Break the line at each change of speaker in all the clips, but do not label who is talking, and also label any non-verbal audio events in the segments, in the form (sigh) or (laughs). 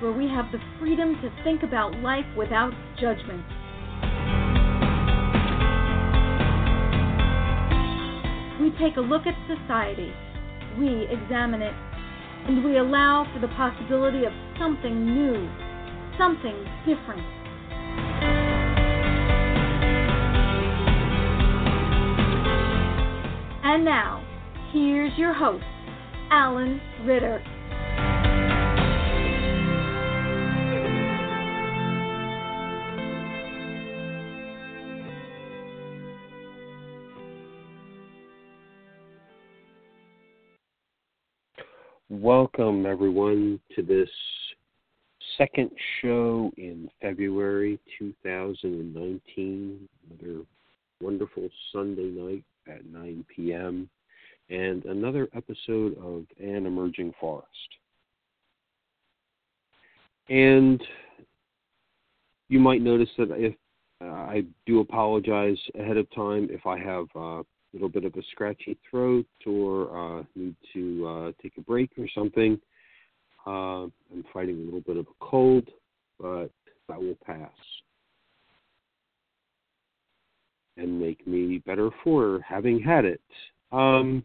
Where we have the freedom to think about life without judgment. We take a look at society, we examine it, and we allow for the possibility of something new, something different. And now, here's your host, Alan Ritter.
Welcome, everyone, to this second show in February 2019. Another wonderful Sunday night at 9 p.m. and another episode of An Emerging Forest. And you might notice that if uh, I do apologize ahead of time if I have uh, little bit of a scratchy throat or uh, need to uh, take a break or something. Uh, I'm fighting a little bit of a cold, but that will pass and make me better for having had it. Um,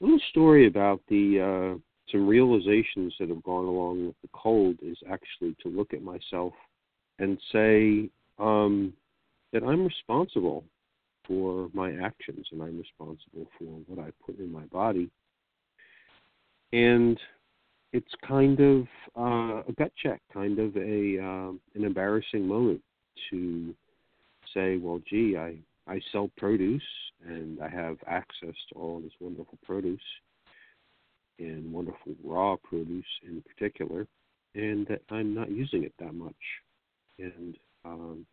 a little story about the uh, some realizations that have gone along with the cold is actually to look at myself and say um, that I'm responsible for my actions and I'm responsible for what I put in my body. And it's kind of uh, a gut check, kind of a um, an embarrassing moment to say, well, gee, I I sell produce and I have access to all this wonderful produce and wonderful raw produce in particular, and that I'm not using it that much. And um,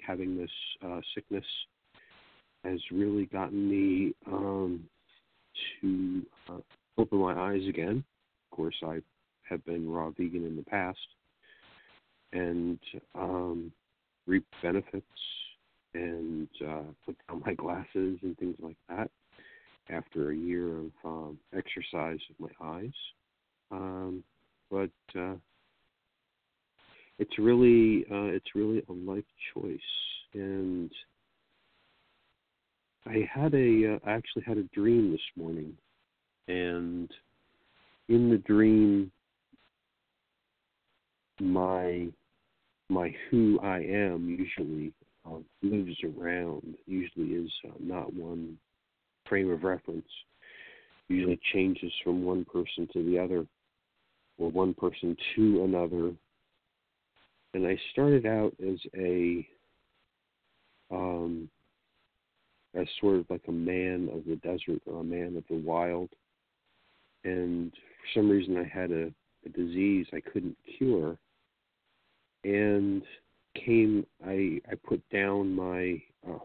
having this uh, sickness has really gotten me um, to uh, open my eyes again. Of course, I have been raw vegan in the past and um, reap benefits and uh, put down my glasses and things like that after a year of um, exercise of my eyes. Um, but uh, it's really uh, it's really a life choice, and I had a uh, I actually had a dream this morning, and in the dream, my my who I am usually uh, moves around. Usually is uh, not one frame of reference. Usually changes from one person to the other, or one person to another. And I started out as a um, as sort of like a man of the desert or a man of the wild. And for some reason, I had a, a disease I couldn't cure, and came I I put down my uh,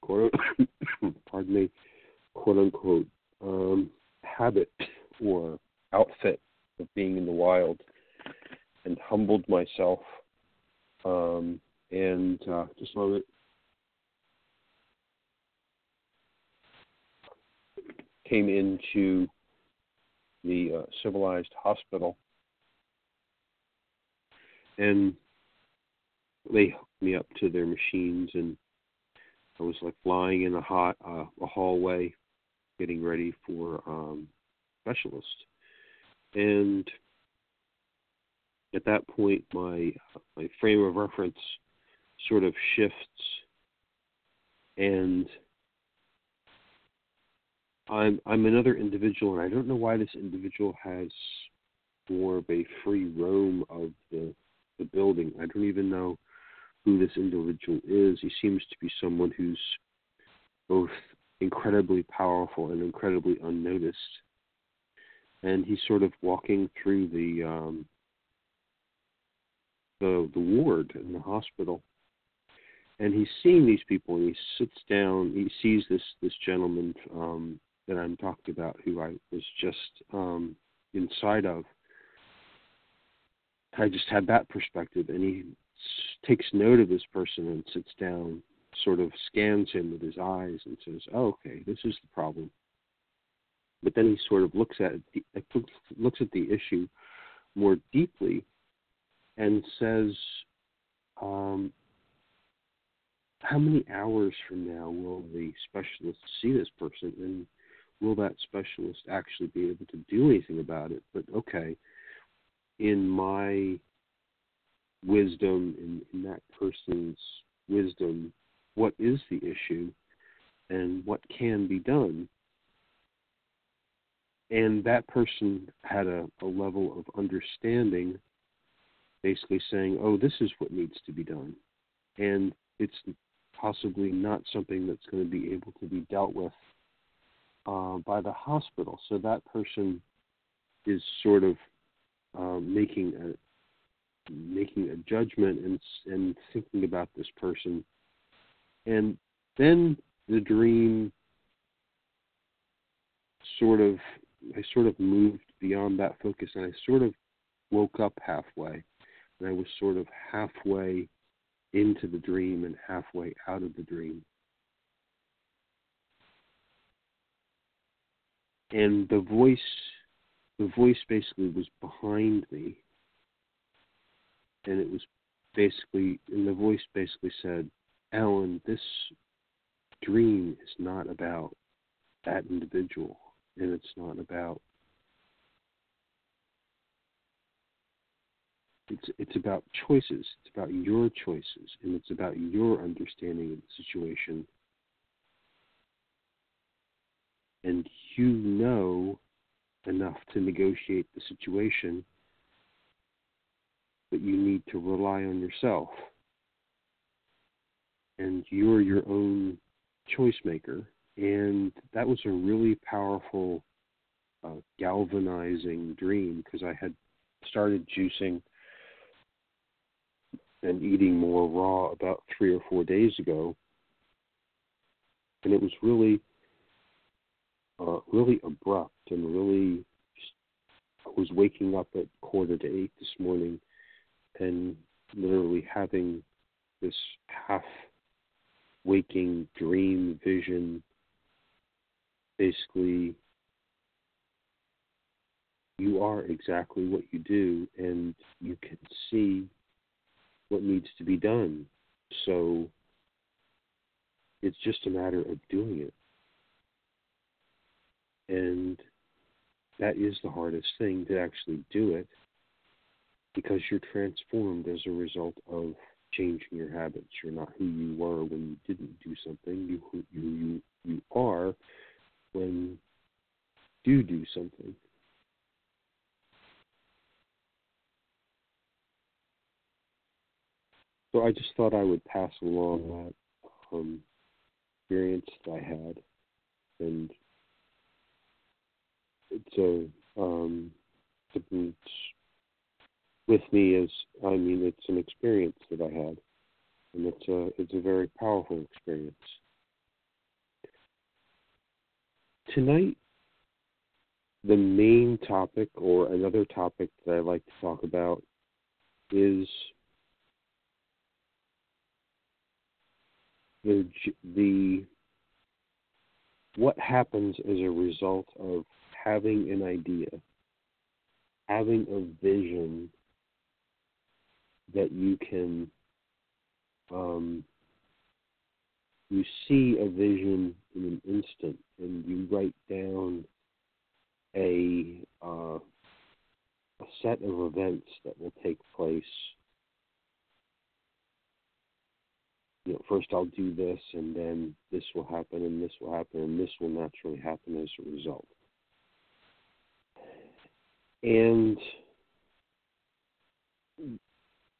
quote (coughs) pardon me quote unquote um, habit or outfit of being in the wild and humbled myself um, and uh, just a moment came into the uh, civilized hospital. And they hooked me up to their machines and I was like lying in a hot uh, a hallway getting ready for um specialist and at that point, my my frame of reference sort of shifts, and I'm I'm another individual, and I don't know why this individual has more of a free roam of the the building. I don't even know who this individual is. He seems to be someone who's both incredibly powerful and incredibly unnoticed. And he's sort of walking through the um, the the ward in the hospital, and he's seeing these people. And he sits down. He sees this this gentleman um, that I'm talking about, who I was just um, inside of. I just had that perspective, and he takes note of this person and sits down sort of scans him with his eyes and says, oh, "Okay, this is the problem." But then he sort of looks at it, looks at the issue more deeply and says, um, "How many hours from now will the specialist see this person, and will that specialist actually be able to do anything about it?" But okay, in my wisdom, in, in that person's wisdom, what is the issue and what can be done. And that person had a, a level of understanding, basically saying, oh, this is what needs to be done. And it's possibly not something that's going to be able to be dealt with uh, by the hospital. So that person is sort of um, making a making a judgment and and thinking about this person and then the dream sort of I sort of moved beyond that focus and I sort of woke up halfway and I was sort of halfway into the dream and halfway out of the dream. And the voice the voice basically was behind me and it was basically and the voice basically said Alan, this dream is not about that individual, and it's not about it's it's about choices. It's about your choices, and it's about your understanding of the situation. And you know enough to negotiate the situation, but you need to rely on yourself and you're your own choice maker. And that was a really powerful, uh, galvanizing dream because I had started juicing and eating more raw about three or four days ago, and it was really, uh, really abrupt and really. I was waking up at quarter to eight this morning, and literally having this half waking dream vision basically you are exactly what you do and you can see what needs to be done so it's just a matter of doing it and that is the hardest thing to actually do it because you're transformed as a result of changing your habits. You're not who you were when you didn't do something. You you you, you are when you do something. So I just thought I would pass along that um, experience that I had, and it's a um, something with me is I mean it's an experience that I had, and it's a it's a very powerful experience. Tonight, the main topic or another topic that I like to talk about is the the what happens as a result of having an idea, having a vision that you can um, you see a vision in an instant and you write down a uh, set of events that will take place. You know, first I'll do this, and then this will happen, and this will happen, and this will naturally happen as a result. And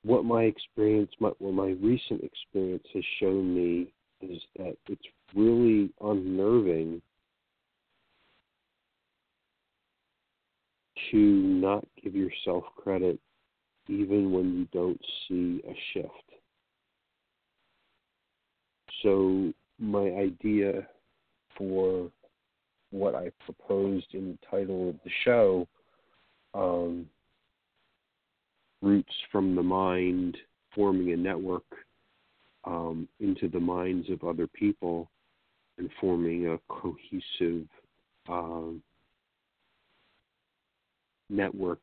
what my experience, my, what my recent experience has shown me is that it's really unnerving to not give yourself credit even when you don't see a shift. So, my idea for what I proposed in the title of the show, um, Roots from the Mind, forming a network um, into the minds of other people and forming a cohesive um, network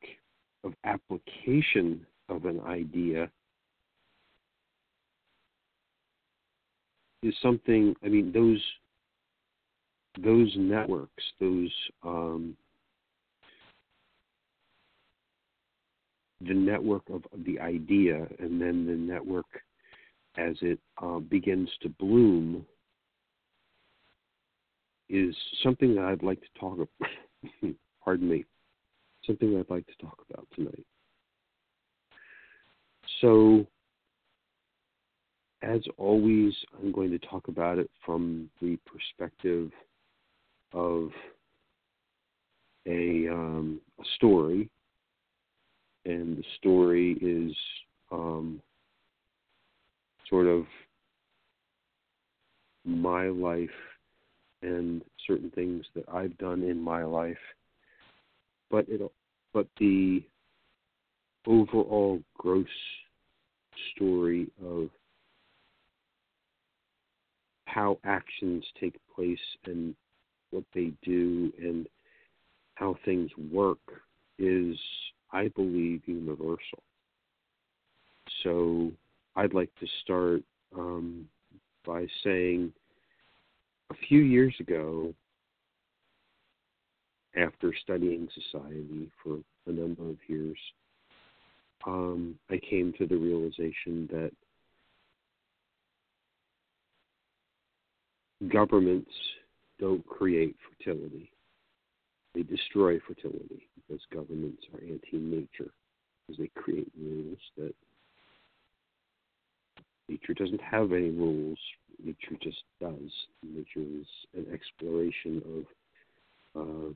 of application of an idea is something i mean those those networks those um, the network of the idea and then the network as it uh, begins to bloom is something that I'd like to talk about. (coughs) pardon me, something I'd like to talk about tonight. So, as always, I'm going to talk about it from the perspective of a, um, a story, and the story is um, sort of my life and certain things that I've done in my life, but it but the overall gross story of how actions take place and what they do and how things work is, I believe, universal. So I'd like to start um, by saying a few years ago, after studying society for a number of years, um, I came to the realization that governments don't create fertility. They destroy fertility because governments are anti nature, because they create rules that Nature doesn't have any rules. Nature just does. Nature is an exploration of uh,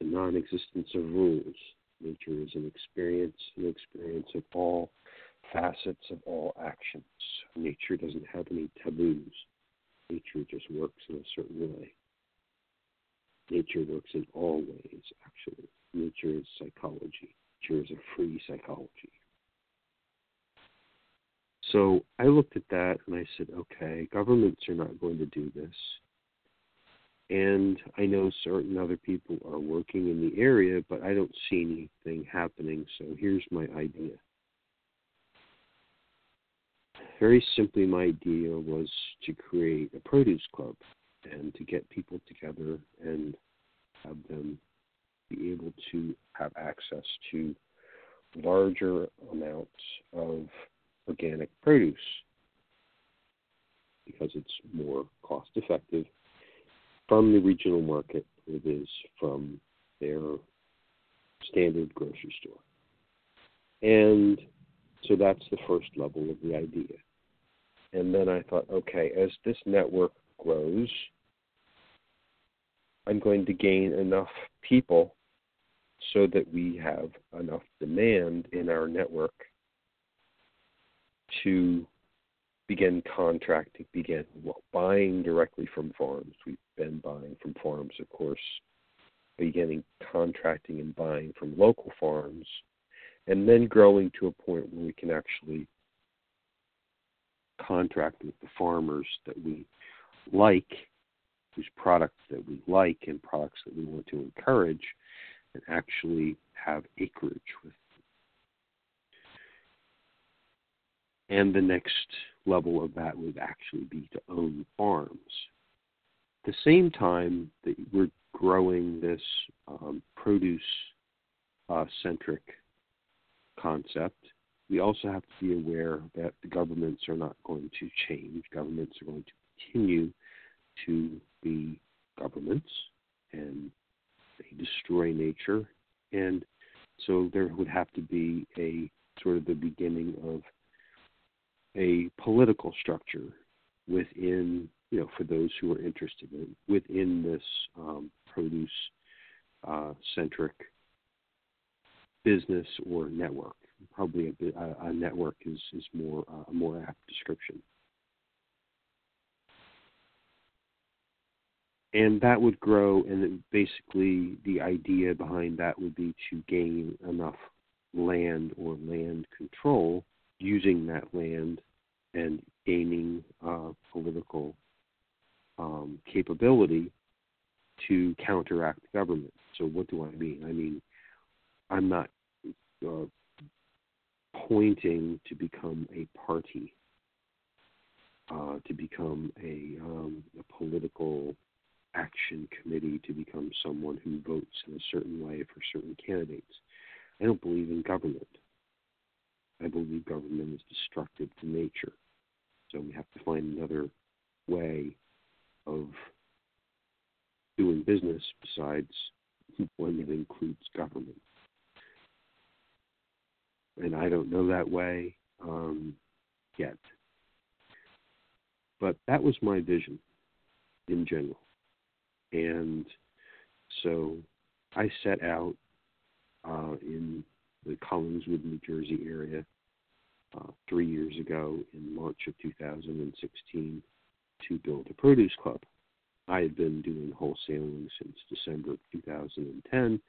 the non-existence of rules. Nature is an experience, an experience of all facets of all actions. Nature doesn't have any taboos. Nature just works in a certain way. Nature works in all ways, actually. Nature is psychology. Nature is a free psychology. So I looked at that and I said, okay, governments are not going to do this. And I know certain other people are working in the area, but I don't see anything happening. So here's my idea. Very simply, my idea was to create a produce club and to get people together and have them be able to have access to larger amounts of organic produce because it's more cost effective from the regional market it is from their standard grocery store. And so that's the first level of the idea. And then I thought, okay, as this network grows, I'm going to gain enough people so that we have enough demand in our network to begin contracting, begin well, buying directly from farms. We've been buying from farms, of course, beginning contracting and buying from local farms, and then growing to a point where we can actually contract with the farmers that we like, whose products that we like, and products that we want to encourage, and actually have acreage with And the next level of that would actually be to own farms. At the same time that we're growing this um, produce uh, centric concept. We also have to be aware that the governments are not going to change. Governments are going to continue to be governments and they destroy nature. And so there would have to be a sort of the beginning of a political structure within, you know, for those who are interested in within this um, produce uh, centric business or network. Probably a, a network is, is more uh, a more apt description. And that would grow and basically the idea behind that would be to gain enough land or land control using that land and gaining uh, political um, capability to counteract the government. So what do I mean? I mean I'm not uh, pointing to become a party, uh, to become a, um, a political action committee to become someone who votes in a certain way for certain candidates. I don't believe in government. I believe government is destructive to nature. So we have to find another way of doing business besides one that includes government. And I don't know that way um, yet. But that was my vision in general. And so I set out uh, in the Collingswood, New Jersey area uh, three years ago in March of 2016 to build a produce club. I had been doing wholesaling since December of 2010,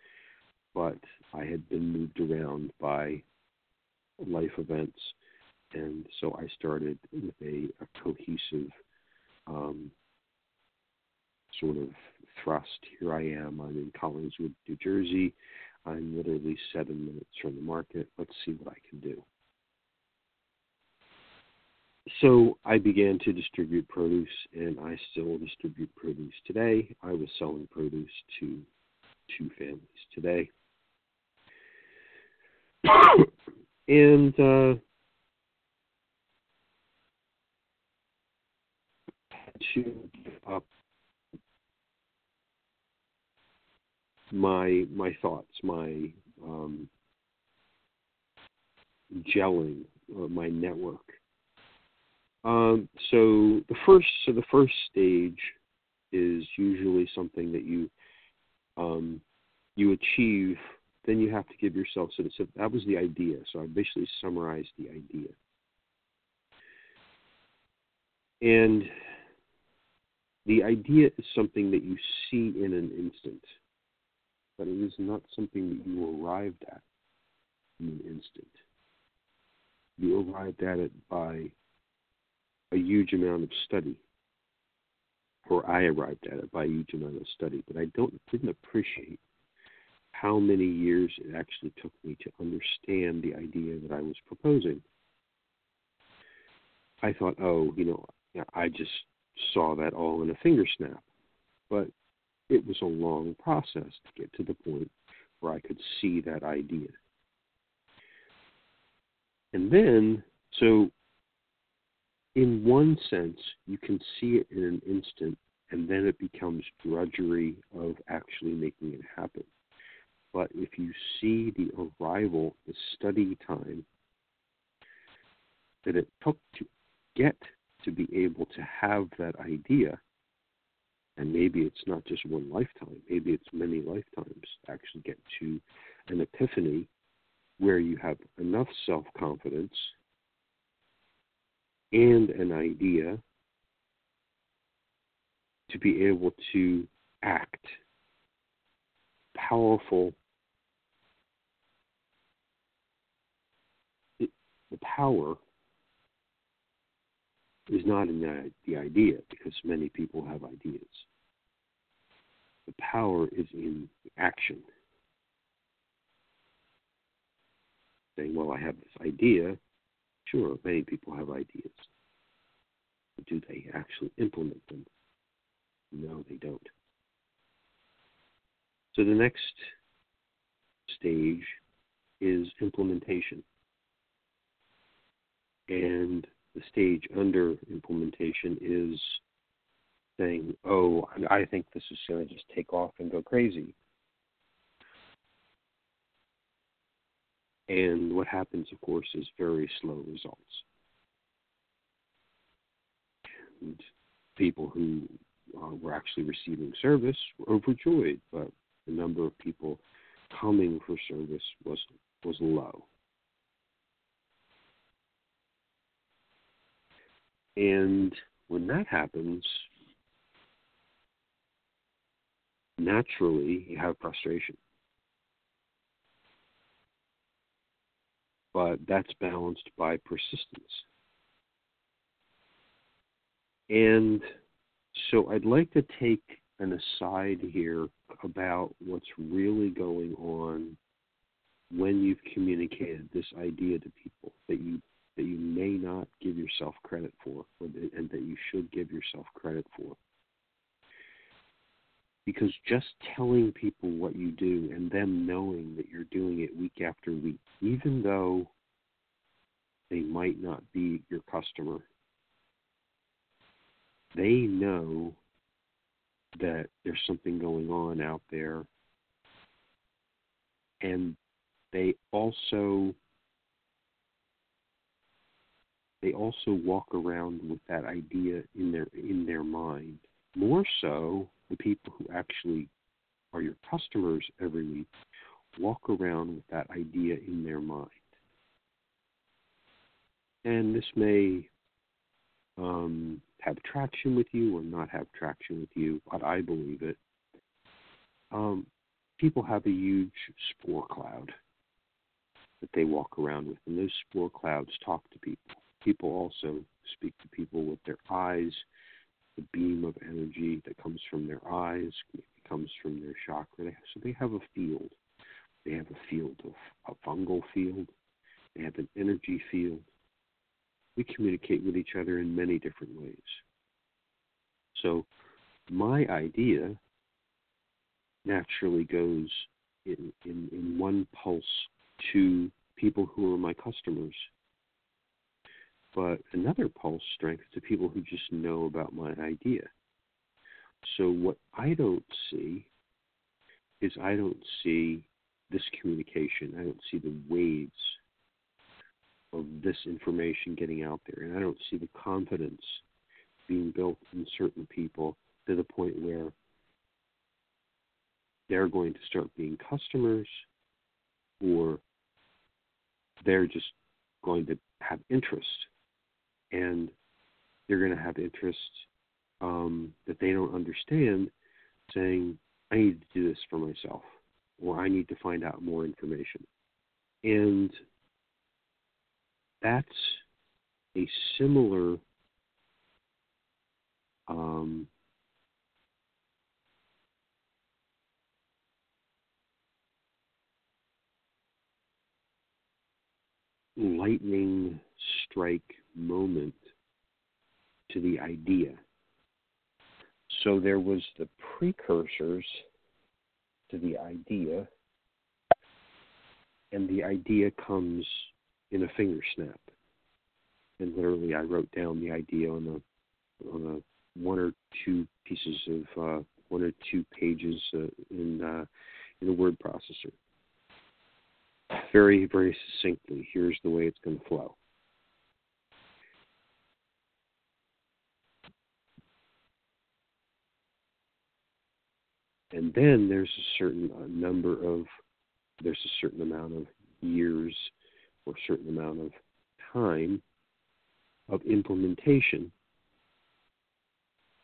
but I had been moved around by life events, and so I started with a, a cohesive um, sort of thrust. Here I am. I'm in Collingswood, New Jersey. I'm literally seven minutes from the market. Let's see what I can do. So I began to distribute produce, and I still distribute produce today. I was selling produce to two families today. (coughs) and uh, to give up my my thoughts, my um, gelling, uh, my network. Um, so the first so the first stage is usually something that you um, you achieve. Then you have to give yourself so, so that was the idea. So I basically summarized the idea. And the idea is something that you see in an instant but it is not something that you arrived at in an instant. You arrived at it by a huge amount of study, or I arrived at it by a huge amount of study, but I don't didn't appreciate how many years it actually took me to understand the idea that I was proposing. I thought, oh, you know, I just saw that all in a finger snap. But it was a long process to get to the point where I could see that idea. And then, so in one sense, you can see it in an instant, and then it becomes drudgery of actually making it happen. But if you see the arrival, the study time that it took to get to be able to have that idea, and maybe it's not just one lifetime, maybe it's many lifetimes actually get to an epiphany where you have enough self confidence and an idea to be able to act powerful the power is not in the, the idea because many people have ideas. The power is in action. Saying, well, I have this idea. Sure, many people have ideas. But do they actually implement them? No, they don't. So the next stage is implementation. And the stage under implementation is saying, oh, I think this is going to just take off and go crazy. And what happens, of course, is very slow results. And people who uh, were actually receiving service were overjoyed, but the number of people coming for service was was low. And when that happens, naturally you have frustration. But that's balanced by persistence. And so I'd like to take an aside here about what's really going on when you've communicated this idea to people that you that you may not give yourself credit for and that you should give yourself credit for because just telling people what you do and them knowing that you're doing it week after week even though they might not be your customer they know that there's something going on out there. And they also they also walk around with that idea in their in their mind. More so the people who actually are your customers every week walk around with that idea in their mind and this may um, have traction with you or not have traction with you, but I believe it. Um, people have a huge spore cloud that they walk around with, and those spore clouds talk to people. People also speak to people with their eyes. The beam of energy that comes from their eyes comes from their chakra. So they have a field. They have a field of a fungal field. They have an energy field we communicate with each other in many different ways. So, my idea naturally goes in, in, in one pulse to people who are my customers, but another pulse strength to people who just know about my idea. So, what I don't see is I don't see this communication, I don't see the waves of this information getting out there. And I don't see the confidence being built in certain people to the point where they're going to start being customers or they're just going to have interest. And they're going to have interest um, that they don't understand, saying, I need to do this for myself, or I need to find out more information. And that's a similar um, lightning strike moment to the idea. So there was the precursors to the idea, and the idea comes in a finger snap. And literally, I wrote down the idea on a on a one or two pieces of uh, one or two pages uh, in uh, in a word processor. Very very succinctly. Here's the way it's going to flow. And then there's a certain uh, number of there's a certain amount of years or a certain amount of time of implementation,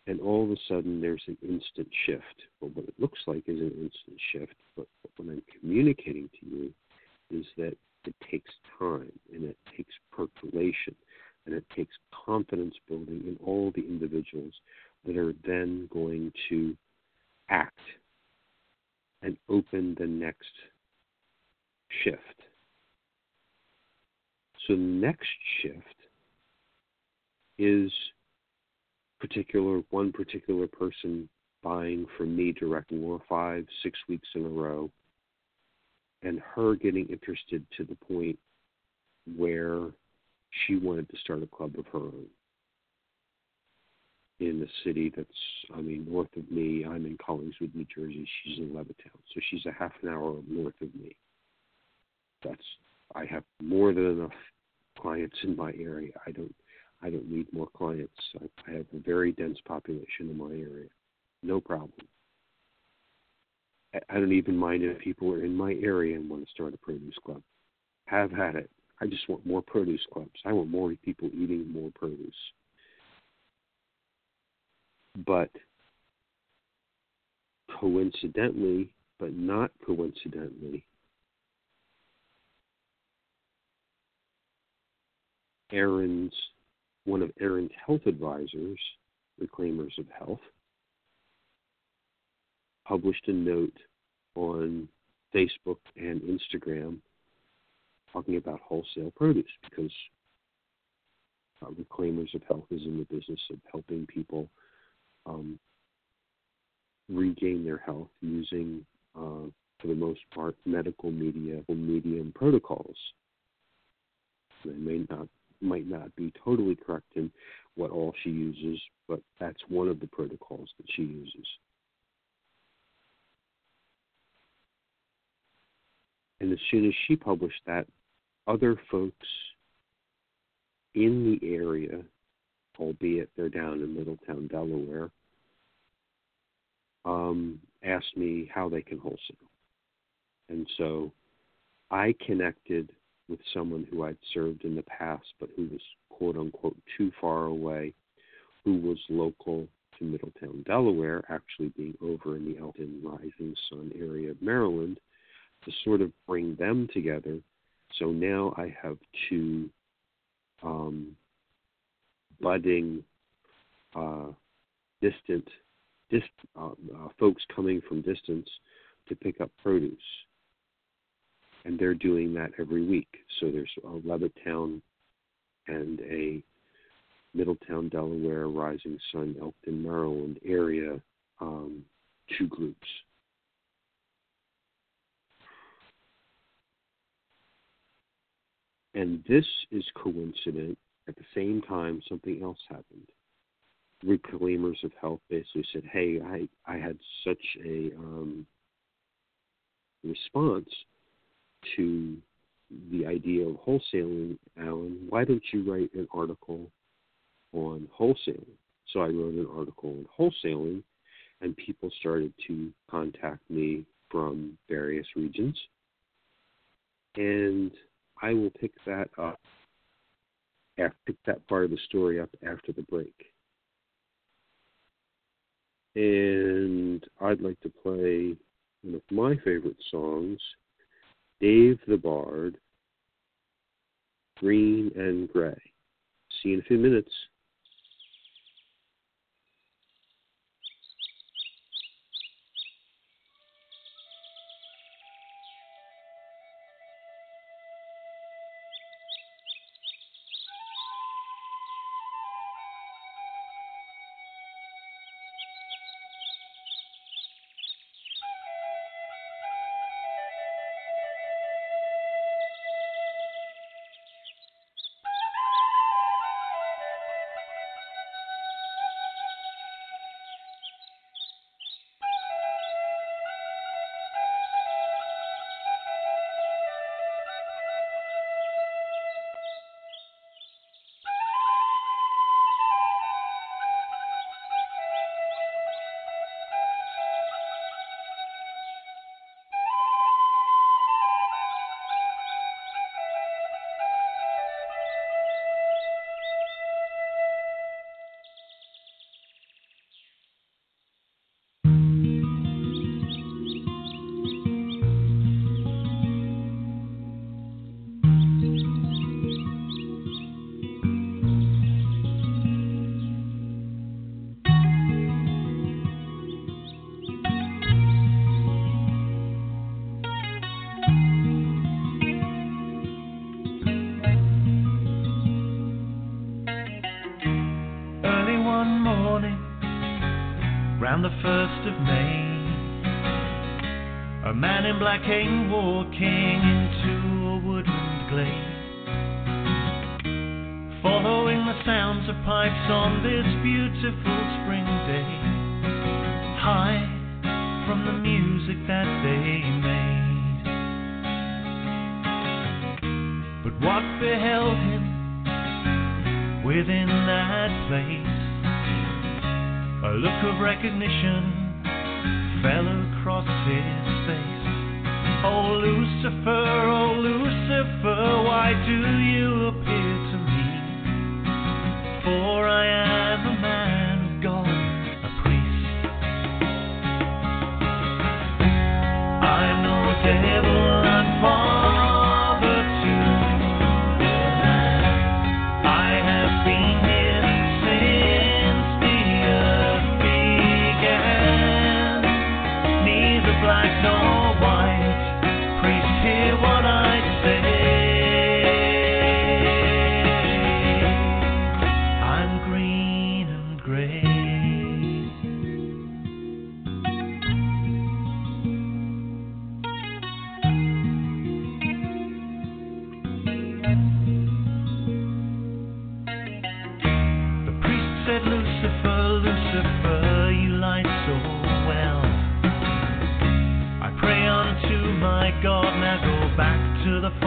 and all of a sudden there's an instant shift. Well, what it looks like is an instant shift, but what I'm communicating to you is that it takes time and it takes percolation and it takes confidence building in all the individuals that are then going to act and open the next shift. So next shift is particular one particular person buying from me direct six weeks in a row, and her getting interested to the point where she wanted to start a club of her own in the city that's, I mean, north of me. I'm in Collingswood, New Jersey. She's in Levittown, so she's a half an hour north of me. That's I have more than enough clients in my area. I don't I don't need more clients. I, I have a very dense population in my area. No problem. I, don't even mind if people are in my area and want to start a produce club. Have had it. I just want more produce clubs. I want more people eating more produce. But coincidentally, but not coincidentally, Aaron's one of Aaron's health advisors, Reclaimers of Health, published a note on Facebook and Instagram talking about wholesale produce because uh, Reclaimers of Health is in the business of helping people um, regain their health using, uh, for the most part, medical media or medium protocols. They may not might not be totally correct in what all she uses, but that's one of the protocols that she uses. And as soon as she published that, other folks in the area, albeit they're down in Middletown, Delaware, um, asked me how they can wholesale. And so I connected with someone who I'd served in the past, but who was quote unquote too far away, who was local to Middletown, Delaware, actually being over in the Elkton Rising Sun area of Maryland, to sort of bring them together. So now I have two um, budding, uh, distant, dist, uh, uh, folks coming from distance to pick up produce and they're doing that every week. So there's a Levittown and a Middletown, Delaware, Rising Sun, Elkton, Maryland area, um, two groups. And this is coincident. At the same time, something else happened. Reclaimers of Health basically said, "Hey, I I had such a um, response to the idea of wholesaling, Alan, why don't you write an article on wholesaling? So I wrote an article on wholesaling, and people started to contact me from various regions. And I will pick that up, pick that part of the story up after the break. And I'd like to play one of my favorite songs Dave the Bard, Green and Gray. See you in a few minutes.
in black came walking into a woodland glade. Following the sounds of pipes on this beautiful spring day, high from the music that they made. But what beheld him within that place? A look of recognition to the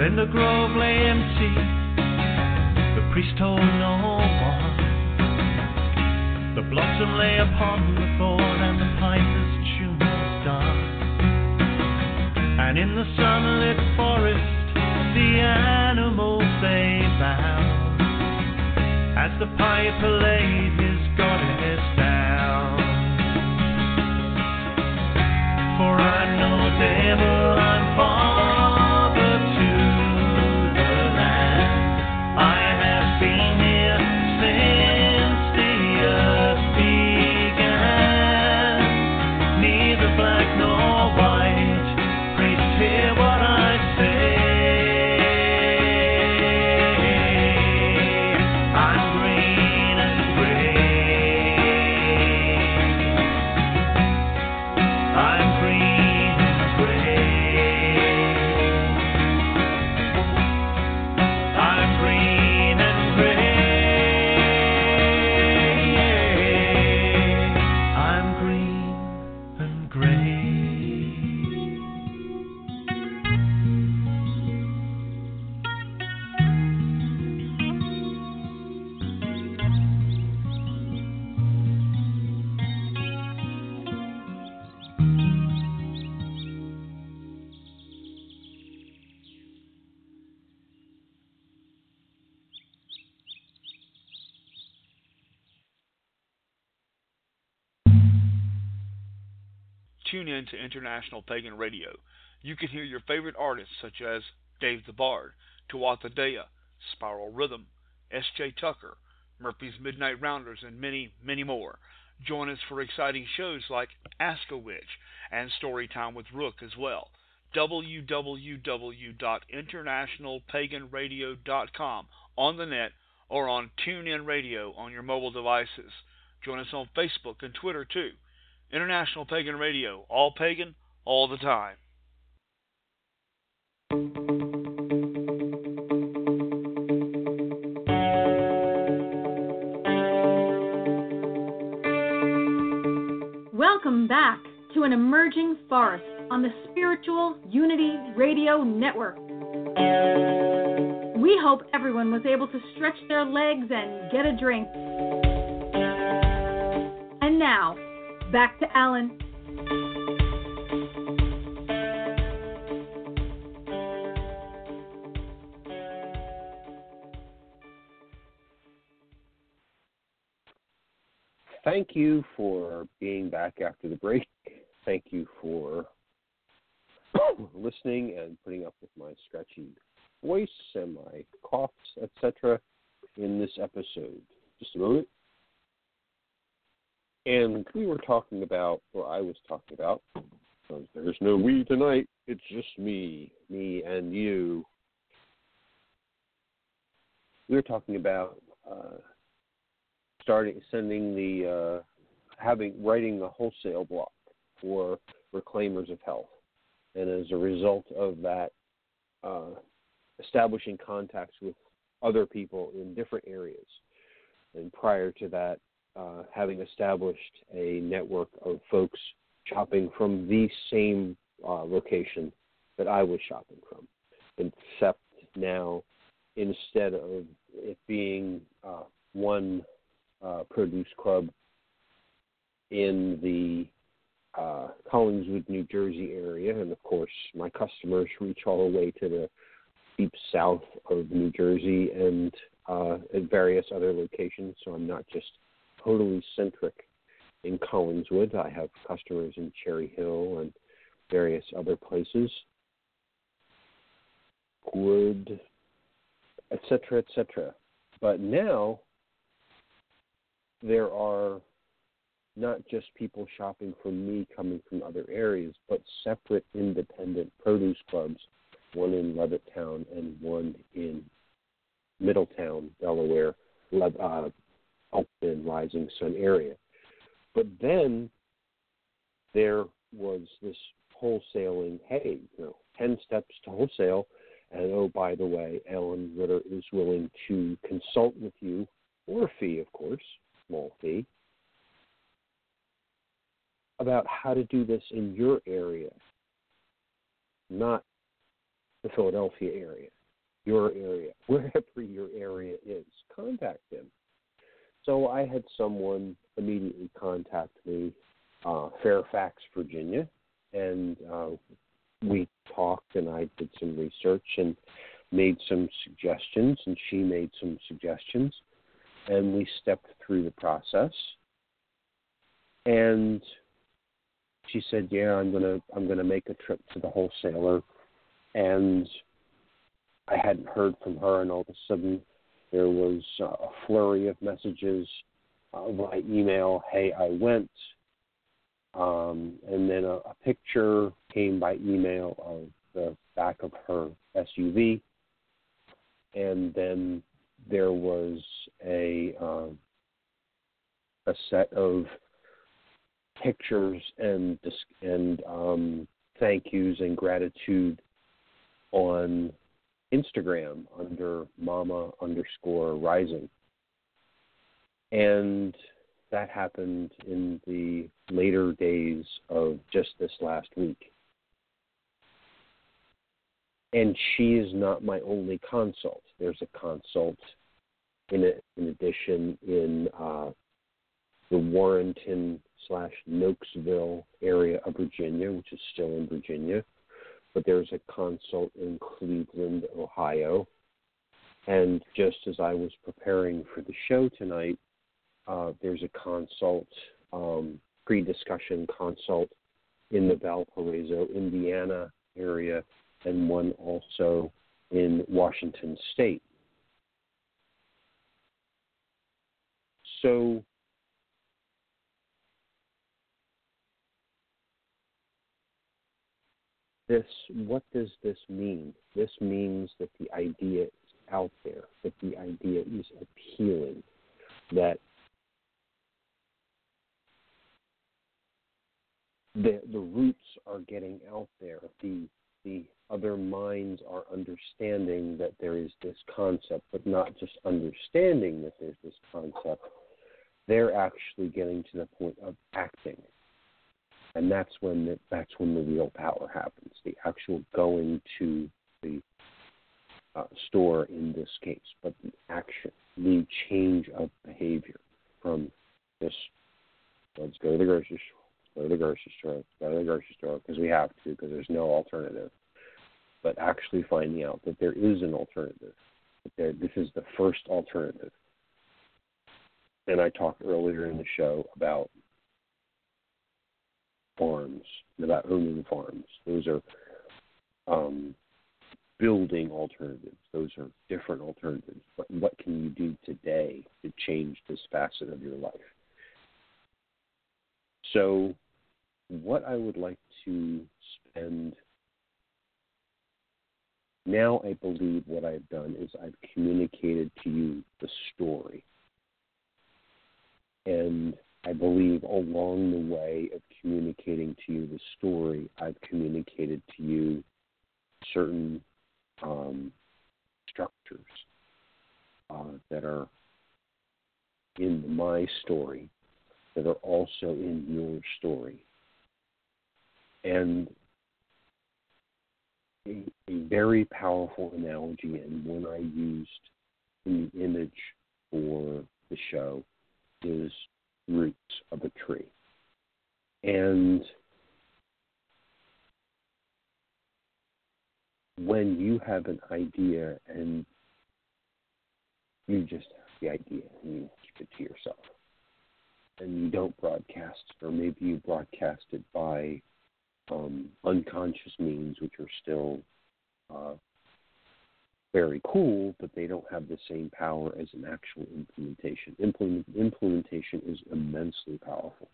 Then the grove lay empty, the priest told no one. The blossom lay upon the thorn, and the piper's tune was done. And in the sunlit forest, the animals they bowed as the piper laid his goddess down. For I know, devil, I'm
far. International Pagan Radio. You can hear your favorite artists such as Dave the Bard, Tuatha Dea, Spiral Rhythm, S.J. Tucker, Murphy's Midnight Rounders, and many, many more. Join us for exciting shows like Ask a Witch and Storytime with Rook as well. www.internationalpaganradio.com on the net or on TuneIn Radio on your mobile devices. Join us on Facebook and Twitter too. International Pagan Radio, all pagan, all the time.
Welcome back to an emerging forest on the Spiritual Unity Radio Network. We hope everyone was able to stretch their legs and get a drink. And now, back to Alan.
Thank you for being back after the break. Thank you for (coughs) listening and putting up with my scratchy voice and my coughs, etc. in this episode. Just a moment. And we were talking about, or I was talking about, there's no we tonight, it's just me, me and you. We were talking about uh, starting sending the uh, having writing the wholesale block for reclaimers of health, and as a result of that, uh, establishing contacts with other people in different areas. And prior to that, uh, having established a network of folks shopping from the same uh, location that I was shopping from, except now instead of it being uh, one uh, produce club in the uh, Collingswood, New Jersey area, and of course, my customers reach all the way to the deep south of New Jersey and at various other locations. So I'm not just totally centric in Collingswood. I have customers in Cherry Hill and various other places. Wood, etc., etc. But now there are not just people shopping from me coming from other areas, but separate independent produce clubs, one in Levittown and one in Middletown, Delaware, uh, Elkton, Rising Sun area. But then there was this wholesaling, hey, you know, 10 steps to wholesale. And oh, by the way, Alan Ritter is willing to consult with you for a fee, of course, small fee, about how to do this in your area, not the Philadelphia area, your area, (laughs) wherever your area is. Contact them. So I had someone immediately contact me, uh, Fairfax, Virginia, and uh, we talked and I did some research and made some suggestions, and she made some suggestions and we stepped through the process. And she said, "Yeah, I'm gonna I'm gonna make a trip to the wholesaler," and I hadn't heard from her, and all of a sudden there was a flurry of messages uh, by email. Hey, I went, um, and then a, a picture came by email of the back of her SUV, and then there was a um, a set of pictures and and um, thank yous and gratitude on Instagram under Mama underscore Rising, and that happened in the later days of just this last week. And she is not my only consult. There's a consult in, a, in addition in uh, the Warrenton slash Nokesville area of Virginia, which is still in Virginia. But there's a consult in Cleveland, Ohio. And just as I was preparing for the show tonight, uh, there's a consult, um, pre discussion consult in the Valparaiso, Indiana area, and one also in Washington State. So, this what does this mean? This means that the idea is out there, that the idea is appealing, that the the roots are getting out there. The the other minds are understanding that there is this concept, but not just understanding that there's this concept. They're actually getting to the point of acting, and that's when the, that's when the real power happens. The actual going to the uh, store in this case, but the action, the change of behavior from this let's go to the grocery store go to the grocery store, go to the grocery store because we have to because there's no alternative. But actually finding out that there is an alternative. That there, this is the first alternative. And I talked earlier in the show about farms, about owning farms. Those are um, building alternatives. Those are different alternatives. But what can you do today to change this facet of your life? So, what I would like to spend now, I believe what I've done is I've communicated to you the story. And I believe along the way of communicating to you the story, I've communicated to you certain um, structures uh, that are in my story that are also in your story. And a, a very powerful analogy and one I used in the image for the show is roots of a tree. And when you have an idea and you just have the idea and you keep it to yourself and you don't broadcast or maybe you broadcast it by um, unconscious means, which are still uh, very cool, but they don't have the same power as an actual implementation. Implement, implementation is immensely powerful.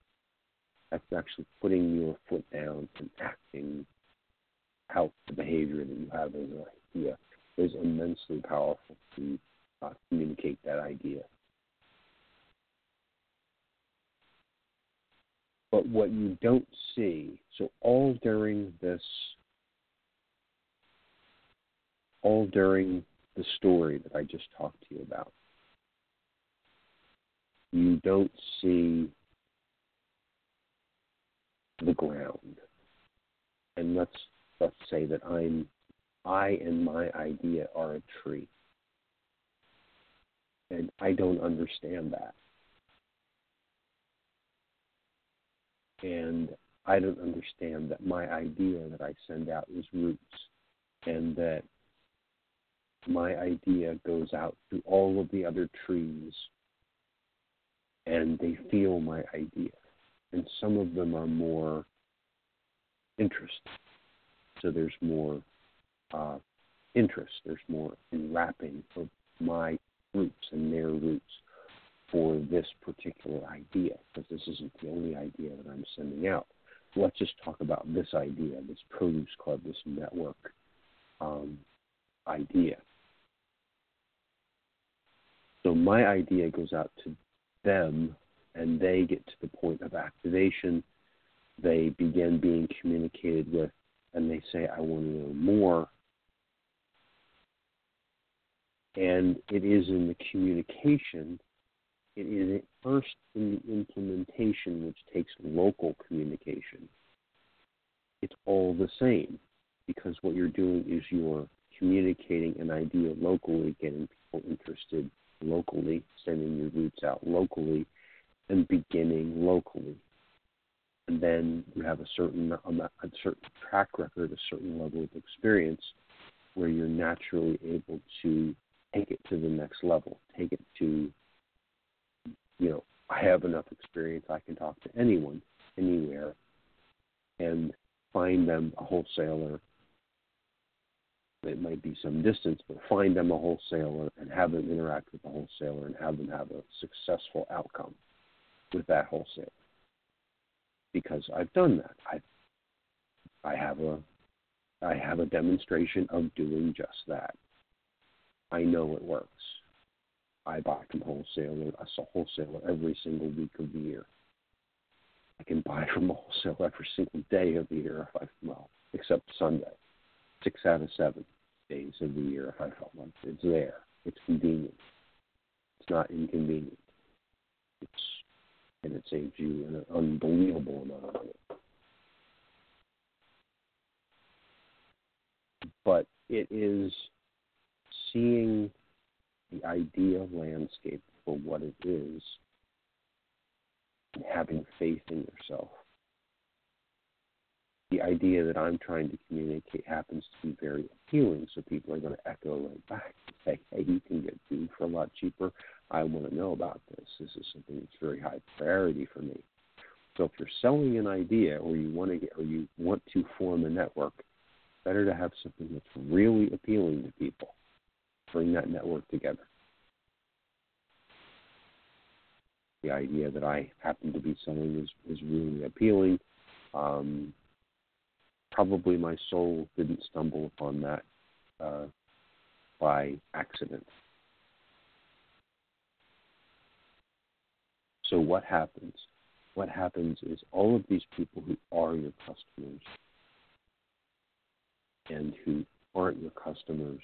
That's actually putting your foot down and acting out the behavior that you have as an idea is immensely powerful to uh, communicate that idea. But what you don't see, so all during this, all during the story that I just talked to you about, you don't see the ground. And let's let's say that I'm I and my idea are a tree. And I don't understand that. and I don't understand that my idea that I send out is roots, and that my idea goes out to all of the other trees, and they feel my idea, and some of them are more interested, so there's more uh, interest, there's more enwrapping of my roots and their roots for this particular idea, because this isn't the only idea that I'm sending out. Let's just talk about this idea, this produce club, this network um, idea. My idea goes out to them, and they get to the point of activation. They begin being communicated with, and they say, I want to know more. And it is in the communication it is first in the implementation, which takes local communication. It's all the same because what you're doing is you're communicating an idea locally, getting people interested locally, sending your roots out locally, and beginning locally. And then you have a certain um, a certain track record, a certain level of experience, where you're naturally able to take it to the next level, take it to you know, I have enough experience. I can talk to anyone, anywhere, and find them a wholesaler. It might be some distance, but find them a wholesaler and have them interact with the wholesaler and have them have a successful outcome with that wholesaler. Because I've done that. I I have a I have a demonstration of doing just that. I know it works. I buy from wholesaler a wholesaler every single week of the year. I can buy (laughs) from a wholesaler every single day of the year if I well, except Sunday. Six out of seven days of the year if I felt like it's there. It's convenient. It's not inconvenient. It's and it saves you an unbelievable amount of money. But it is seeing the idea landscape for what it is and having faith in yourself. The idea that I'm trying to communicate happens to be very appealing, so people are going to echo right back and say, hey, you can get food for a lot cheaper. I want to know about this. This is something that's very high priority for me. So if you're selling an idea or you want to get or you want to form a network, better to have something that's really appealing to people. Bring that network together. The idea that I happen to be selling is, is really appealing. Um, probably my soul didn't stumble upon that uh, by accident. So what happens? What happens is all of these people who are your customers and who aren't your customers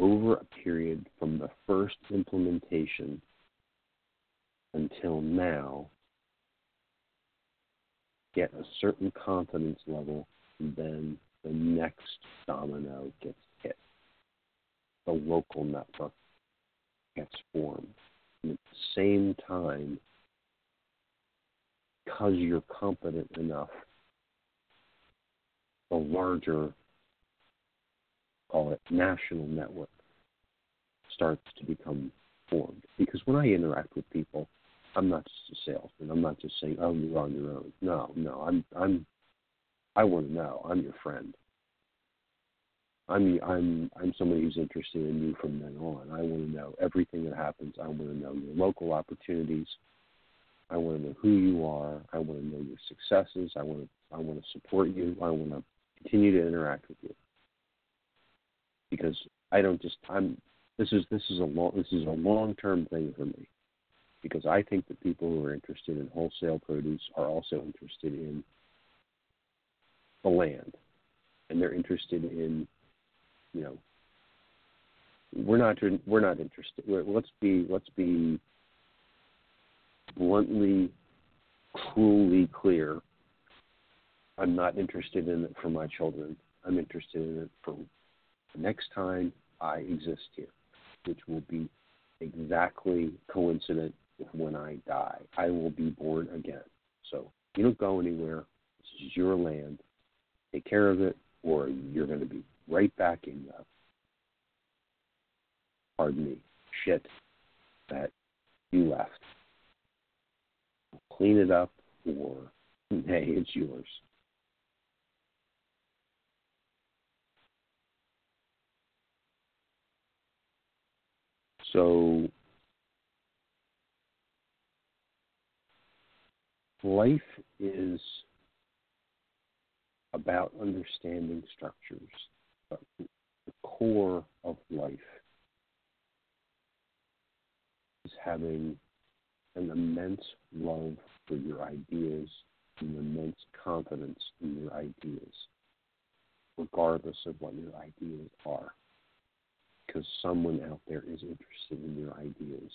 over a period from the first implementation until now get a certain confidence level, then the next domino gets hit. The local network gets formed. And at the same time, because you're competent enough the larger, call it national network, starts to become formed. Because when I interact with people, I'm not just a salesman. I'm not just saying, "Oh, you're on your own." No, no. I'm, I'm, I want to know. I'm your friend. I'm, I'm, I'm somebody who's interested in you from then on. I want to know everything that happens. I want to know your local opportunities. I want to know who you are. I want to know your successes. I want to, I want to support you. I want to continue to interact with you because I don't just I'm this is this is a long this is a long term thing for me because I think that people who are interested in wholesale produce are also interested in the land and they're interested in you know we're not we're not interested let's be let's be bluntly cruelly clear I'm not interested in it for my children. I'm interested in it for the next time I exist here, which will be exactly coincident with when I die. I will be born again. So you don't go anywhere. This is your land. Take care of it, or you're going to be right back in the, pardon me, shit that you left. Clean it up, or (laughs) hey, it's yours. So life is about understanding structures, the core of life is having an immense love for your ideas and immense confidence in your ideas, regardless of what your ideas are because someone out there is interested in your ideas.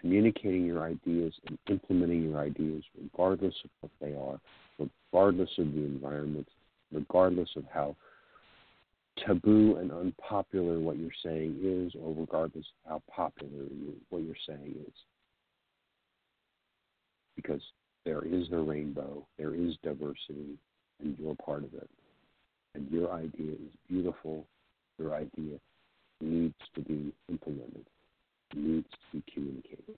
Communicating your ideas and implementing your ideas, regardless of what they are, regardless of the environment, regardless of how taboo and unpopular what you're saying is, or regardless of how popular you, what you're saying is. Because there is a rainbow, there is diversity, and you're part of it. And your idea is beautiful. Your idea needs to be implemented, needs to be communicated.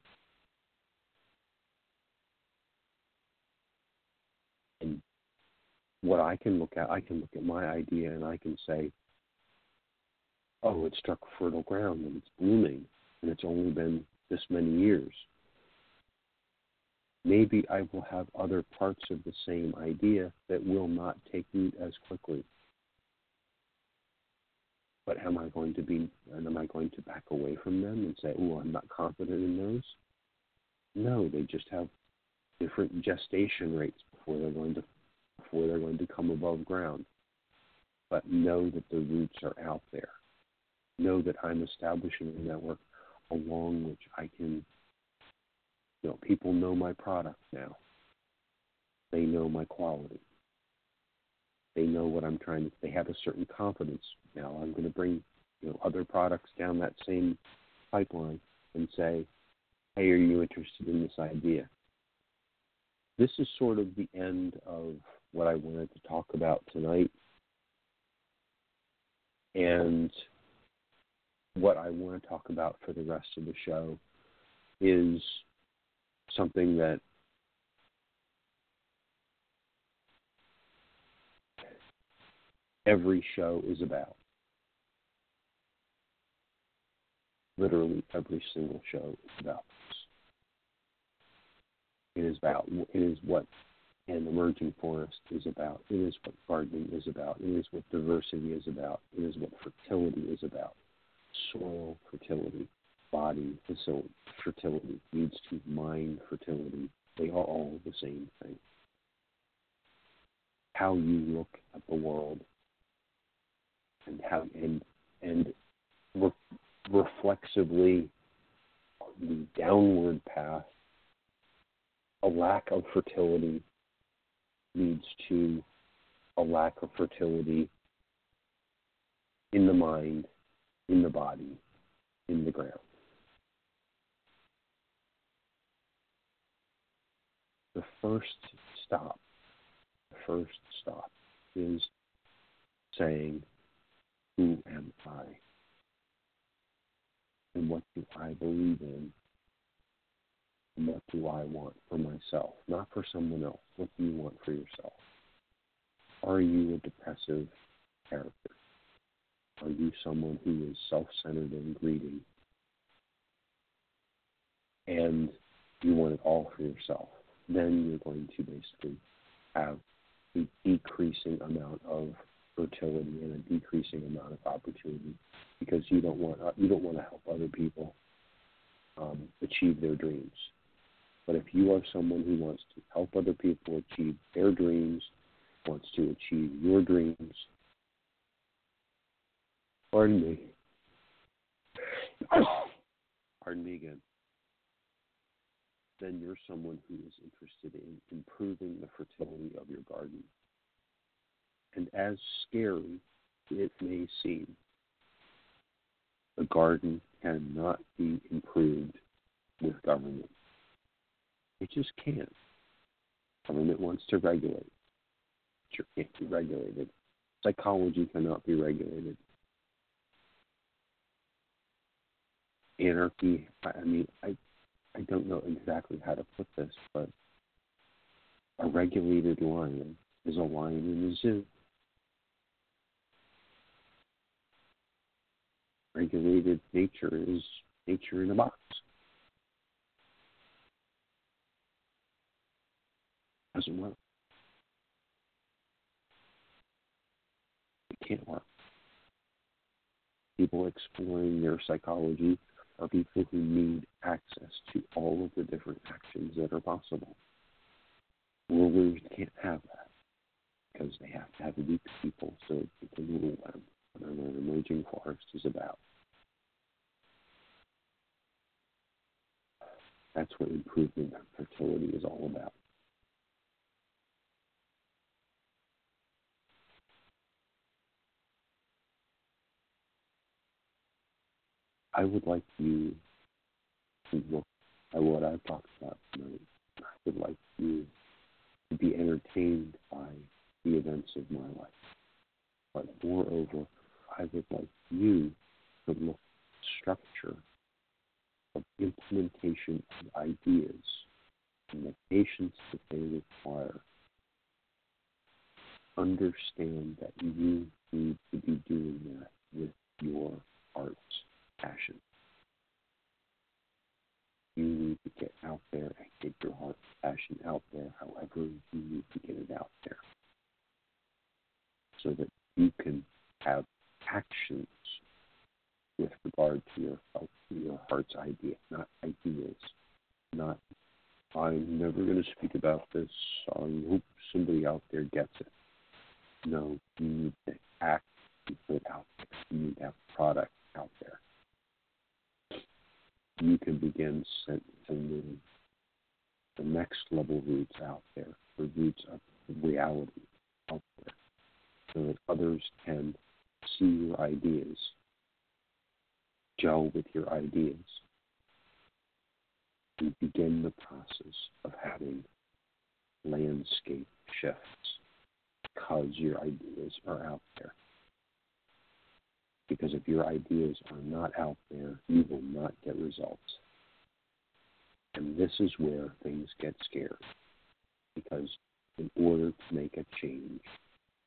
And what I can look at, I can look at my idea and I can say, oh, it struck fertile ground and it's blooming and it's only been this many years. Maybe I will have other parts of the same idea that will not take root as quickly. But am I going to be, and am I going to back away from them and say, oh, I'm not confident in those? No, they just have different gestation rates before they're going to before they're going to come above ground. But know that the roots are out there. Know that I'm establishing a network along which I can you know, people know my product now. They know my quality. They know what I'm trying to they have a certain confidence. Now I'm gonna bring, you know, other products down that same pipeline and say, Hey, are you interested in this idea? This is sort of the end of what I wanted to talk about tonight. And what I want to talk about for the rest of the show is something that every show is about. Literally every single show is about this. It is about it is what an emerging forest is about. It is what gardening is about. It is what diversity is about. It is what fertility is about. Soil fertility, body fertility leads to mind fertility. They are all the same thing. How you look at the world and how and and re- reflexively the downward path, a lack of fertility leads to a lack of fertility in the mind, in the body, in the ground. The first stop, the first stop is saying, Who am I? And what do I believe in? And what do I want for myself? Not for someone else. What do you want for yourself? Are you a depressive character? Are you someone who is self centered and greedy? And you want it all for yourself. Then you're going to basically have a decreasing amount of fertility and a decreasing amount of opportunity because you don't want you don't want to help other people um, achieve their dreams. But if you are someone who wants to help other people achieve their dreams, wants to achieve your dreams, pardon me, (coughs) pardon me again, then you're someone who is interested in improving the fertility of your garden. And as scary it may seem, the garden cannot be improved with government. It just can't. Government wants to regulate. It sure can't be regulated. Psychology cannot be regulated. Anarchy, I mean, I, I don't know exactly how to put this, but a regulated lion is a lion in a zoo. Regulated nature is nature in a box. doesn't work. It can't work. People exploring their psychology are people who need access to all of the different actions that are possible. Rulers can't have that because they have to have weak people so they can rule them. And an emerging forest is about. That's what improvement fertility is all about. I would like you to look at what I've talked about tonight. I would like you to be entertained by the events of my life. But moreover, I would like you to look at structure of implementation of ideas and the patience that they require understand that you need to be doing that with your heart's passion. You need to get out there and get your heart's passion out there, however you need to get it out there, so that you can have actions with regard to your uh, your heart's idea, not ideas, not I'm never going to speak about this. I hope somebody out there gets it. No, you need to act and put out. You need to have product out there. You can begin sending the next level roots out there, the roots of reality out there, so that others can see your ideas, gel with your ideas, and begin the process of having landscape shifts because your ideas are out there. Because if your ideas are not out there, you will not get results. And this is where things get scary. Because in order to make a change,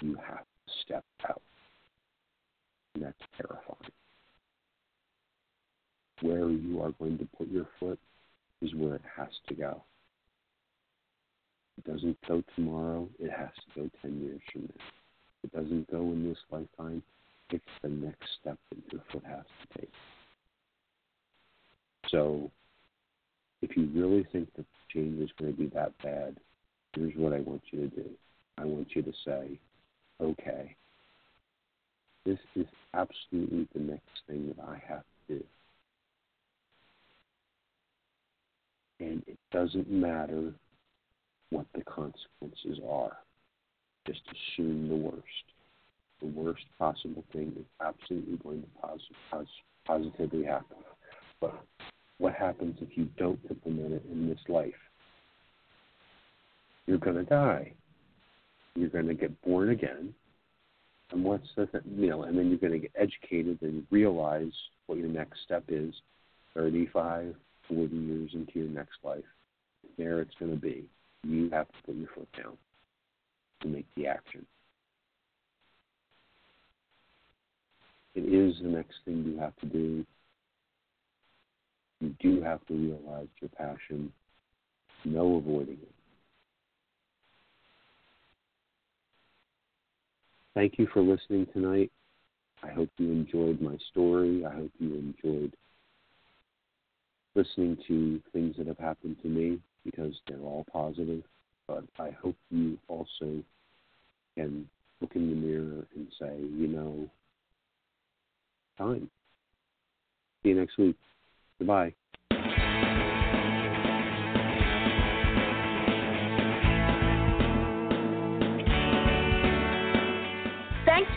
you have to step out. And that's terrifying. Where you are going to put your foot is where it has to go. It doesn't go tomorrow, it has to go 10 years from now. It doesn't go in this lifetime, it's the next step that your foot has to take. So, if you really think the change is going to be that bad, here's what I want you to do. I want you to say, okay, this is absolutely the next thing that I have to do. And it doesn't matter what the consequences are. Just assume the worst. The worst possible thing is absolutely going to pos- pos- positively happen. But what happens if you don't implement it in this life? You're going to die. You're going to get born again. And what's the th- you know? And then you're going to get educated and realize what your next step is. 35, 40 years into your next life. There it's going to be. You have to put your foot down to make the action. It is the next thing you have to do. You do have to realize your passion. No avoiding it. Thank you for listening tonight. I hope you enjoyed my story. I hope you enjoyed listening to things that have happened to me because they're all positive. But I hope you also can look in the mirror and say, you know, time. See you next week. Goodbye.